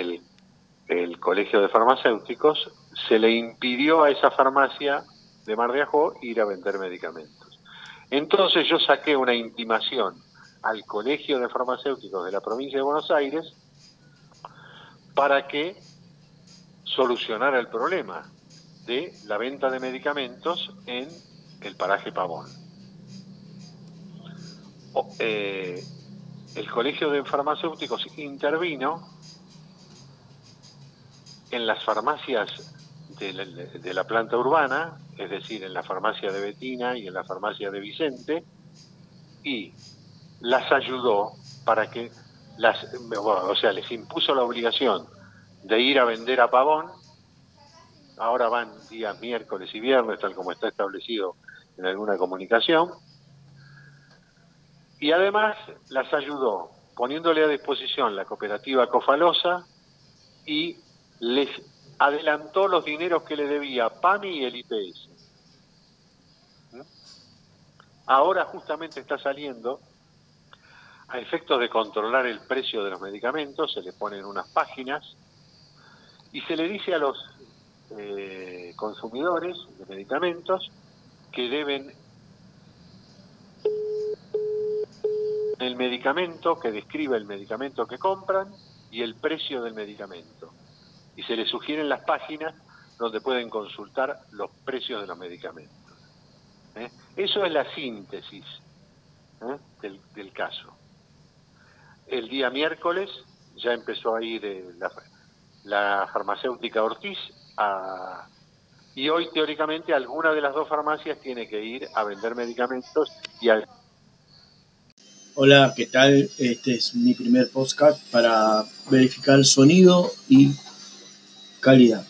el, Colegio de Farmacéuticos se le impidió a esa farmacia de Mar de Ajó ir a vender medicamentos. Entonces yo saqué una intimación al Colegio de Farmacéuticos de la provincia de Buenos Aires para que solucionara el problema de la venta de medicamentos en el paraje Pavón. Eh, el Colegio de Farmacéuticos intervino en las farmacias de la, planta urbana, es decir, en la farmacia de Betina y en la farmacia de Vicente, y las ayudó para que las, o sea, les impuso la obligación de ir a vender a Pavón ahora van días miércoles y viernes, tal como está establecido en alguna comunicación. Y además las ayudó poniéndole a disposición la cooperativa Cofalosa y les adelantó los dineros que le debía PAMI y el IPS. ¿Mm? Ahora justamente está saliendo, a efectos de controlar el precio de los medicamentos, se le ponen unas páginas y se le dice a los eh, consumidores de medicamentos que deben el medicamento, que describe el medicamento que compran y el precio del medicamento. Y se les sugieren las páginas donde pueden consultar los precios de los medicamentos. ¿eh? Eso es la síntesis ¿eh? del, caso. El día miércoles ya empezó a ir la, farmacéutica Ortiz y hoy teóricamente alguna de las dos farmacias tiene que ir a vender medicamentos y Hola, ¿qué tal? Este es mi primer podcast para verificar el sonido y calidad.